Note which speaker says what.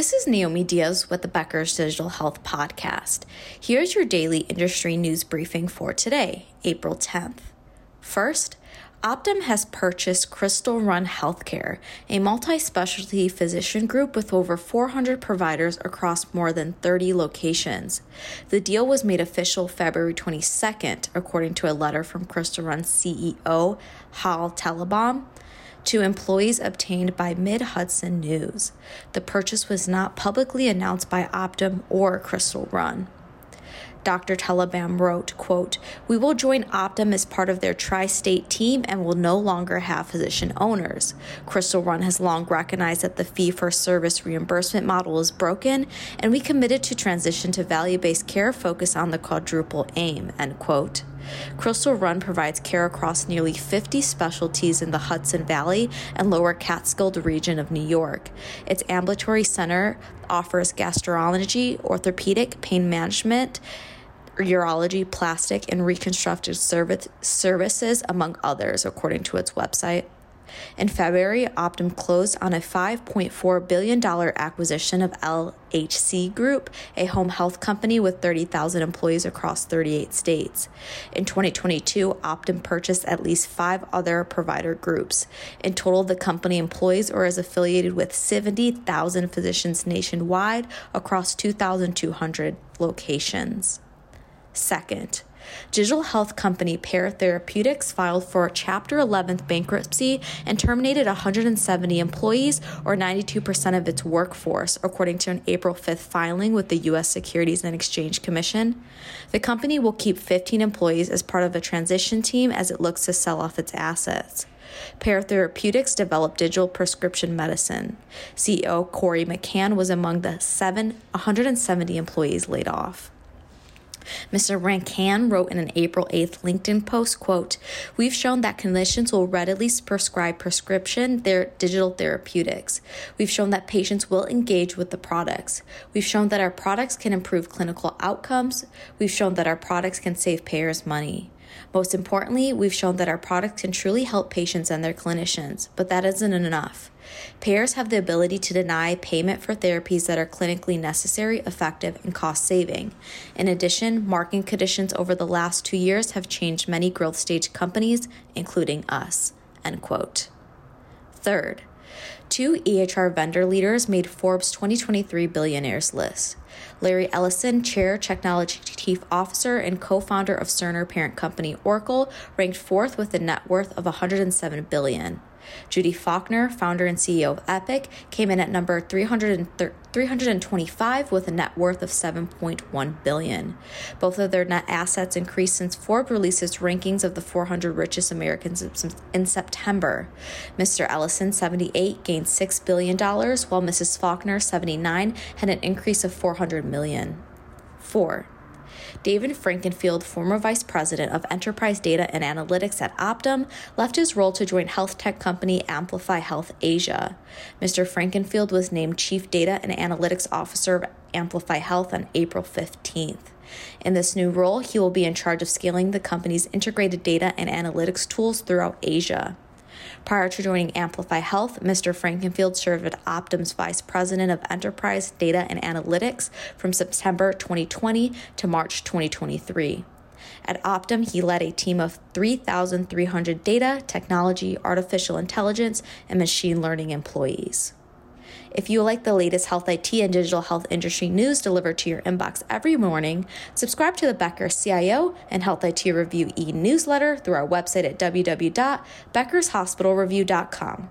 Speaker 1: This is Naomi Diaz with the Becker's Digital Health Podcast. Here's your daily industry news briefing for today, April 10th. First, Optum has purchased Crystal Run Healthcare, a multi specialty physician group with over 400 providers across more than 30 locations. The deal was made official February 22nd, according to a letter from Crystal Run CEO Hal Teitelbaum to employees obtained by Mid Hudson News. The purchase was not publicly announced by Optum or Crystal Run. Dr. Teitelbaum wrote, quote, We will join Optum as part of their tri-state team and will no longer have physician owners. Crystal Run has long recognized that the fee-for-service reimbursement model is broken, and we committed to transition to value-based care focused on the quadruple aim, end quote. Crystal Run provides care across nearly 50 specialties in the Hudson Valley and lower Catskill region of New York. Its ambulatory center offers gastroenterology, orthopedic, pain management, urology, plastic, and reconstructive service, services, among others, according to its website. In February, Optum closed on a $5.4 billion acquisition of LHC Group, a home health company with 30,000 employees across 38 states. In 2022, Optum purchased at least five other provider groups. In total, the company employs or is affiliated with 70,000 physicians nationwide across 2,200 locations. Second, digital health company Pear Therapeutics filed for Chapter 11 bankruptcy and terminated 170 employees, or 92% of its workforce, according to an April 5th filing with the U.S. Securities and Exchange Commission. The company will keep 15 employees as part of a transition team as it looks to sell off its assets. Pear Therapeutics developed digital prescription medicine. CEO Corey McCann was among the seven, 170 employees laid off. Mr. McCann wrote in an April 8th LinkedIn post, quote, We've shown that clinicians will readily prescribe prescription their digital therapeutics. We've shown that patients will engage with the products. We've shown that our products can improve clinical outcomes. We've shown that our products can save payers money. Most importantly, we've shown that our products can truly help patients and their clinicians, but that isn't enough. Payers have the ability to deny payment for therapies that are clinically necessary, effective, and cost saving. In addition, market conditions over the last two years have changed many growth stage companies, including us. End quote. Third, two EHR vendor leaders made Forbes 2023 billionaires list. Larry Ellison, Chair, Technology Chief Officer, and co-founder of Cerner parent company Oracle, ranked fourth with a net worth of 107 billion. Judy Faulkner, founder and CEO of Epic, came in at number 325 with a net worth of 7.1 billion. Both of their net assets increased since Forbes released its rankings of the 400 richest Americans in September. Mr. Ellison, 78, gained 6 billion dollars, while Mrs. Faulkner, 79, had an increase of 400 million. 4. David Frankenfield, former vice president of enterprise data and analytics at Optum, left his role to join health tech company Amplify Health Asia. Mr. Frankenfield was named chief data and analytics officer of Amplify Health on April 15th. In this new role, he will be in charge of scaling the company's integrated data and analytics tools throughout Asia. Prior to joining Amplify Health, Mr. Frankenfield served as Optum's Vice President of Enterprise Data and Analytics from September 2020 to March 2023. At Optum, he led a team of 3,300 data, technology, artificial intelligence, and machine learning employees. If you like the latest health IT and digital health industry news delivered to your inbox every morning, subscribe to the Becker CIO and Health IT Review e newsletter through our website at www.beckershospitalreview.com.